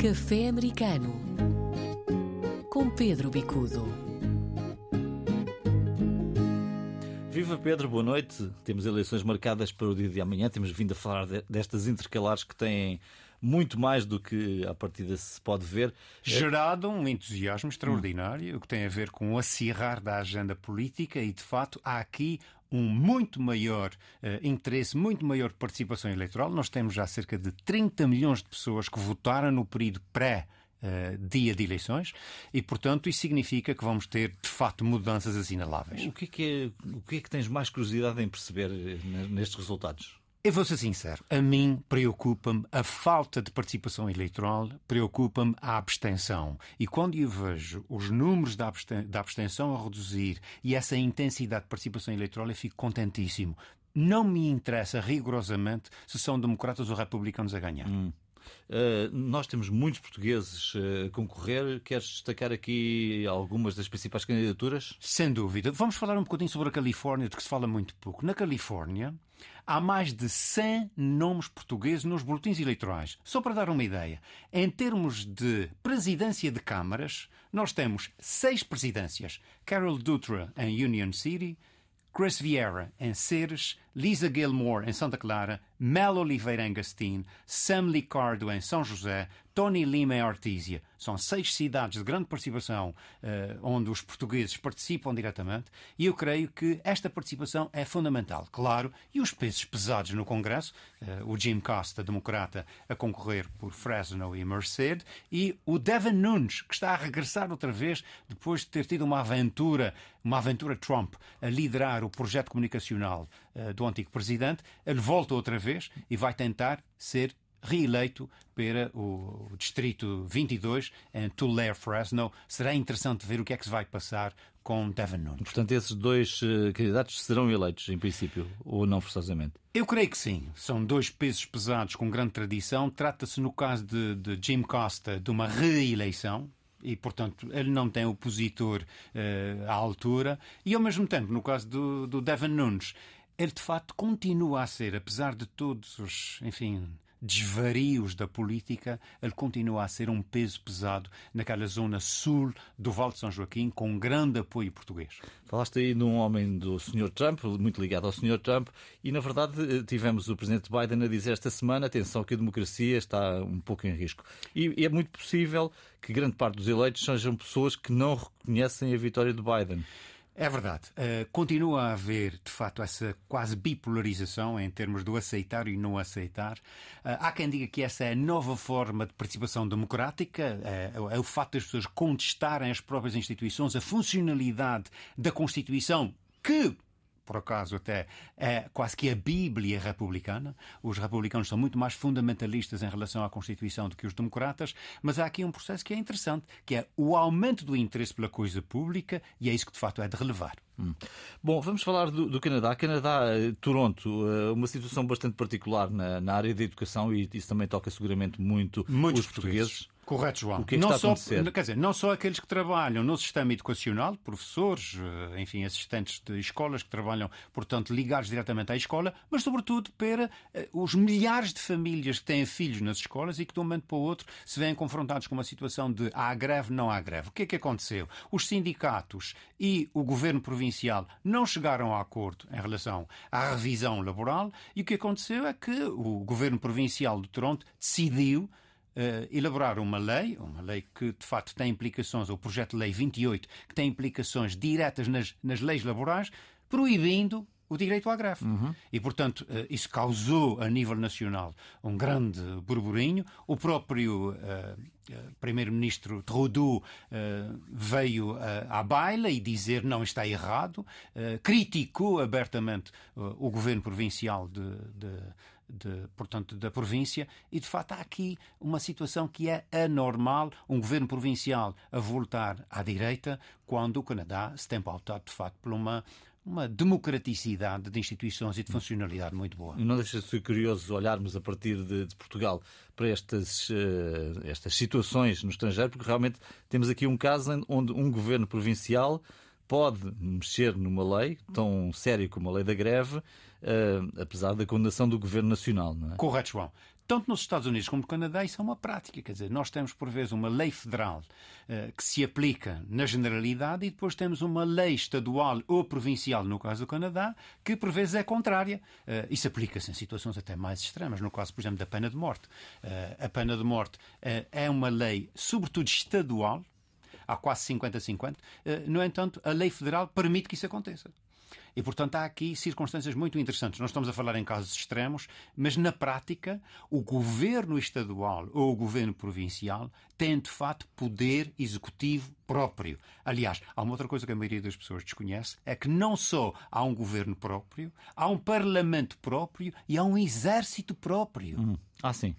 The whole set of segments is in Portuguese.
Café Americano com Pedro Bicudo. Viva Pedro, boa noite. Temos eleições marcadas para o dia de amanhã. Temos vindo a falar destas intercalares que têm muito mais do que a partida se pode ver. Gerado um entusiasmo extraordinário, o que tem a ver com o acirrar da agenda política e, de facto, há aqui um muito maior uh, interesse, muito maior participação eleitoral. Nós temos já cerca de 30 milhões de pessoas que votaram no período pré- Uh, dia de eleições e, portanto, isso significa que vamos ter, de facto, mudanças assinaláveis. O que é que, é, o que, é que tens mais curiosidade em perceber eh, nestes resultados? Eu vou ser sincero, a mim preocupa-me a falta de participação eleitoral, preocupa-me a abstenção. E quando eu vejo os números da abstenção a reduzir e essa intensidade de participação eleitoral, eu fico contentíssimo. Não me interessa rigorosamente se são democratas ou republicanos a ganhar. Hum. Uh, nós temos muitos portugueses uh, a concorrer. Queres destacar aqui algumas das principais candidaturas? Sem dúvida. Vamos falar um bocadinho sobre a Califórnia, de que se fala muito pouco. Na Califórnia, há mais de 100 nomes portugueses nos boletins eleitorais. Só para dar uma ideia, em termos de presidência de câmaras, nós temos seis presidências: Carol Dutra em Union City, Chris Vieira em Ceres, Lisa Gilmore em Santa Clara, Mel Oliveira em Gastin, Sam Licardo em São José, Tony Lima em Artísia. São seis cidades de grande participação uh, onde os portugueses participam diretamente e eu creio que esta participação é fundamental. Claro, e os pesos pesados no Congresso, uh, o Jim Costa, democrata, a concorrer por Fresno e Merced, e o Devin Nunes, que está a regressar outra vez depois de ter tido uma aventura, uma aventura Trump, a liderar o projeto comunicacional do antigo presidente. Ele volta outra vez e vai tentar ser reeleito para o Distrito 22 em Tulare, Fresno. Será interessante ver o que é que se vai passar com Devin Nunes. Portanto, esses dois uh, candidatos serão eleitos, em princípio, ou não forçosamente? Eu creio que sim. São dois pesos pesados com grande tradição. Trata-se, no caso de, de Jim Costa, de uma reeleição, e, portanto, ele não tem opositor uh, à altura. E, ao mesmo tempo, no caso do, do Devin Nunes, ele de facto continua a ser, apesar de todos os, enfim, desvarios da política, ele continua a ser um peso pesado naquela zona sul do Vale de São Joaquim, com um grande apoio português. Falaste aí de um homem do Sr. Trump, muito ligado ao Sr. Trump, e na verdade tivemos o Presidente Biden a dizer esta semana: atenção, que a democracia está um pouco em risco. E é muito possível que grande parte dos eleitos sejam pessoas que não reconhecem a vitória de Biden. É verdade. Uh, continua a haver, de facto, essa quase bipolarização em termos do aceitar e não aceitar. Uh, há quem diga que essa é a nova forma de participação democrática, uh, é o facto das pessoas contestarem as próprias instituições, a funcionalidade da Constituição, que por acaso até é quase que a Bíblia republicana. Os republicanos são muito mais fundamentalistas em relação à Constituição do que os democratas, mas há aqui um processo que é interessante, que é o aumento do interesse pela coisa pública e é isso que de facto é de relevar. Hum. Bom, vamos falar do, do, Canadá. Canadá, eh, Toronto, eh, uma situação bastante particular na, na, área da educação e isso também toca seguramente muito Muitos os portugueses. portugueses. Correto, João. O que é que não só, Quer dizer, não só aqueles que trabalham no sistema educacional, professores, eh, enfim, assistentes de escolas que trabalham, portanto, ligados diretamente à escola, mas sobretudo para os milhares de famílias que têm filhos nas escolas e que de um momento para o outro se veem confrontados com uma situação de há greve, não há greve. O que é que aconteceu? Os sindicatos e o governo provincial não chegaram a acordo em relação à revisão laboral e o que aconteceu é que o governo provincial de Toronto decidiu elaborar uma lei, uma lei que de facto tem implicações, o projeto de lei 28, que tem implicações diretas nas, nas leis laborais, proibindo o direito à greve. Uhum. E, portanto, eh, isso causou a nível nacional um grande burburinho. O próprio uh, primeiro-ministro Trudeau uh, veio uh, à baila e dizer não está errado, criticou abertamente o governo provincial de, de de, portanto, da província, e de facto há aqui uma situação que é anormal, um governo provincial a voltar à direita, quando o Canadá se tem pautado, de facto, por uma uma democraticidade de instituições e de funcionalidade muito boa. Não deixa de ser curioso olharmos a partir de, de Portugal para estas, uh, estas situações no estrangeiro, porque realmente temos aqui um caso onde um governo provincial pode mexer numa lei tão séria como a lei da greve, uh, apesar da condenação do governo nacional. Não é? Correto, João tanto nos Estados Unidos como no Canadá, isso é uma prática. Quer dizer, nós temos, por vezes, uma lei federal uh, que se aplica na generalidade e depois temos uma lei estadual ou provincial, no caso do Canadá, que por vezes é contrária. Uh, isso aplica-se em situações até mais extremas, no caso, por exemplo, da pena de morte. Uh, a pena de morte é uma lei, sobretudo estadual, há quase 50-50. No entanto, a lei federal permite que isso aconteça. E, portanto, há aqui circunstâncias muito interessantes. Nós estamos a falar em casos extremos, mas na prática, o governo estadual ou o governo provincial tem, de fato, poder executivo próprio. Aliás, há uma outra coisa que a maioria das pessoas desconhece: é que não só há um governo próprio, há um parlamento próprio e há um exército próprio. Hum. Ah, sim.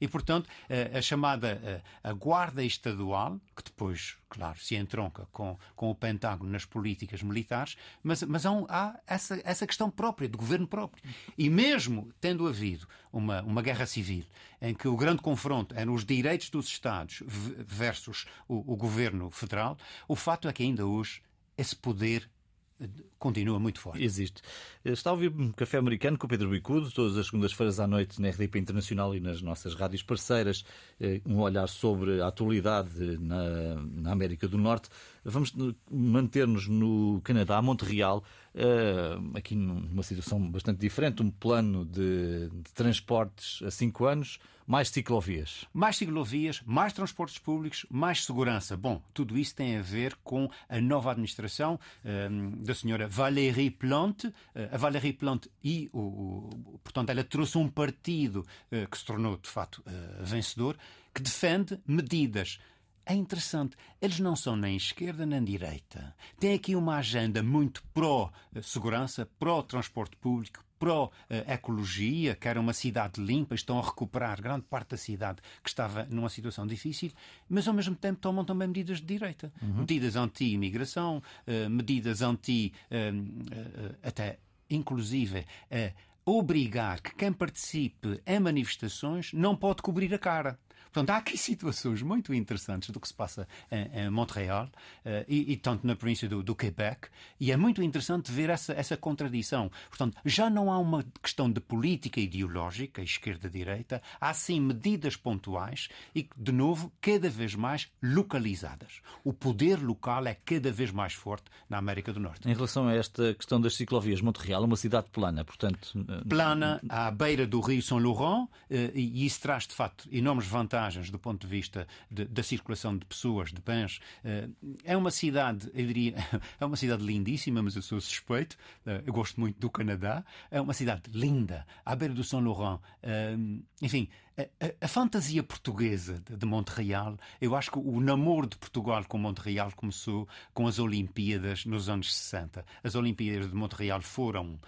E, portanto, a, chamada a, Guarda Estadual, que depois, claro, se entronca com, com o Pentágono nas políticas militares, mas, mas há, há essa, essa questão própria, do governo próprio. E mesmo tendo havido uma, uma guerra civil, em que o grande confronto era os direitos dos Estados versus o, o governo federal, o fato é que ainda hoje esse poder continua muito forte. Existe. Está a ouvir um café americano com o Pedro Bicudo, todas as segundas-feiras à noite na RDP Internacional e nas nossas rádios parceiras, eh, um olhar sobre a atualidade na, na América do Norte. Vamos manter-nos no Canadá, Montreal, eh, aqui numa situação bastante diferente, um plano de, de transportes a cinco anos mais ciclovias. Mais ciclovias, mais transportes públicos, mais segurança. Bom, tudo isso tem a ver com a nova administração um, da senhora Valérie Plante. Uh, a Valérie Plante e, o, o, portanto, ela trouxe um partido uh, que se tornou, de fato, uh, vencedor, que defende medidas é interessante, eles não são nem esquerda nem direita. Tem aqui uma agenda muito pró-segurança, pró-transporte público, pró-ecologia, que era uma cidade limpa, estão a recuperar grande parte da cidade que estava numa situação difícil, mas ao mesmo tempo tomam também medidas de direita. Uhum. Medidas anti-imigração, eh, medidas anti. Eh, eh, até inclusive obrigar que quem participe em manifestações não pode cobrir a cara. Portanto, há aqui situações muito interessantes do que se passa em, em Montreal uh, e, e, tanto na província do, do, Quebec, e é muito interessante ver essa, essa contradição. Portanto, já não há uma questão de política ideológica, esquerda-direita, há sim medidas pontuais e, de novo, cada vez mais localizadas. O poder local é cada vez mais forte na América do Norte. Em relação a esta questão das ciclovias, Montreal é uma cidade plana, portanto. Eh, plana, à beira do Rio São Laurent, uh, e isso traz, de facto, enormes vantagens vantagens do ponto de vista de, da circulação de pessoas, de bens. Eh, é uma cidade, eu diria, é uma cidade lindíssima, mas eu sou suspeito. Eh, eu gosto muito do Canadá. É uma cidade linda, à beira do São Laurent. Eh, enfim, a, a, fantasia portuguesa de, de Montreal, eu acho que o namoro de Portugal com Montreal começou com as Olimpíadas nos anos 60. As Olimpíadas de Montreal foram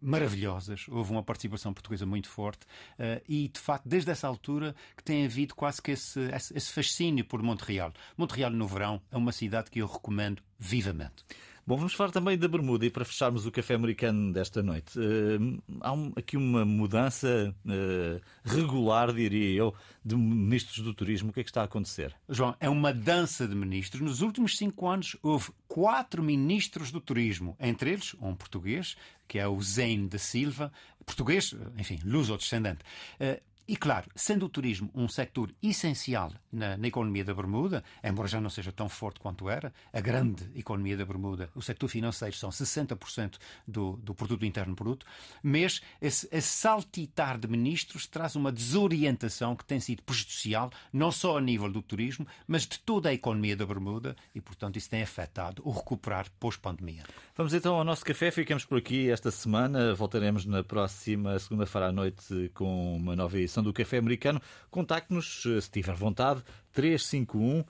maravilhosas, houve uma participação portuguesa muito forte uh, e, de facto, desde essa altura que tem havido quase que esse, esse fascínio por Montreal. Montreal no verão é uma cidade que eu recomendo vivamente. Bom, vamos falar também da Bermuda e para fecharmos o café americano desta noite. Uh, há um, aqui uma mudança uh, regular, diria eu, de ministros do turismo. O que é que está a acontecer? João, é uma dança de ministros. Nos últimos cinco anos houve quatro ministros do turismo, entre eles um português, que é o Zane da Silva, português, enfim, luso-descendente. E claro, sendo o turismo um sector essencial na, na, economia da Bermuda, embora já não seja tão forte quanto era, a grande economia da Bermuda, o sector financeiro são 60% do, do produto interno bruto, mas esse, esse saltitar de ministros traz uma desorientação que tem sido prejudicial, não só a nível do turismo, mas de toda a economia da Bermuda e, portanto, isso tem afetado o recuperar pós-pandemia. Vamos então ao nosso café, ficamos por aqui esta semana, voltaremos na próxima segunda-feira à noite com uma nova edição do Café Americano. Contacte-nos, se tiver vontade, 351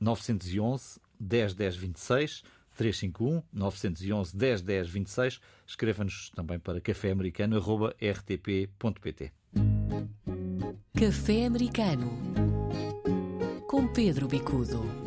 911 10 10 26. 351 911 10 10 26. Escreva-nos também para caféamericano.rtp.pt. Café Americano com Pedro Bicudo.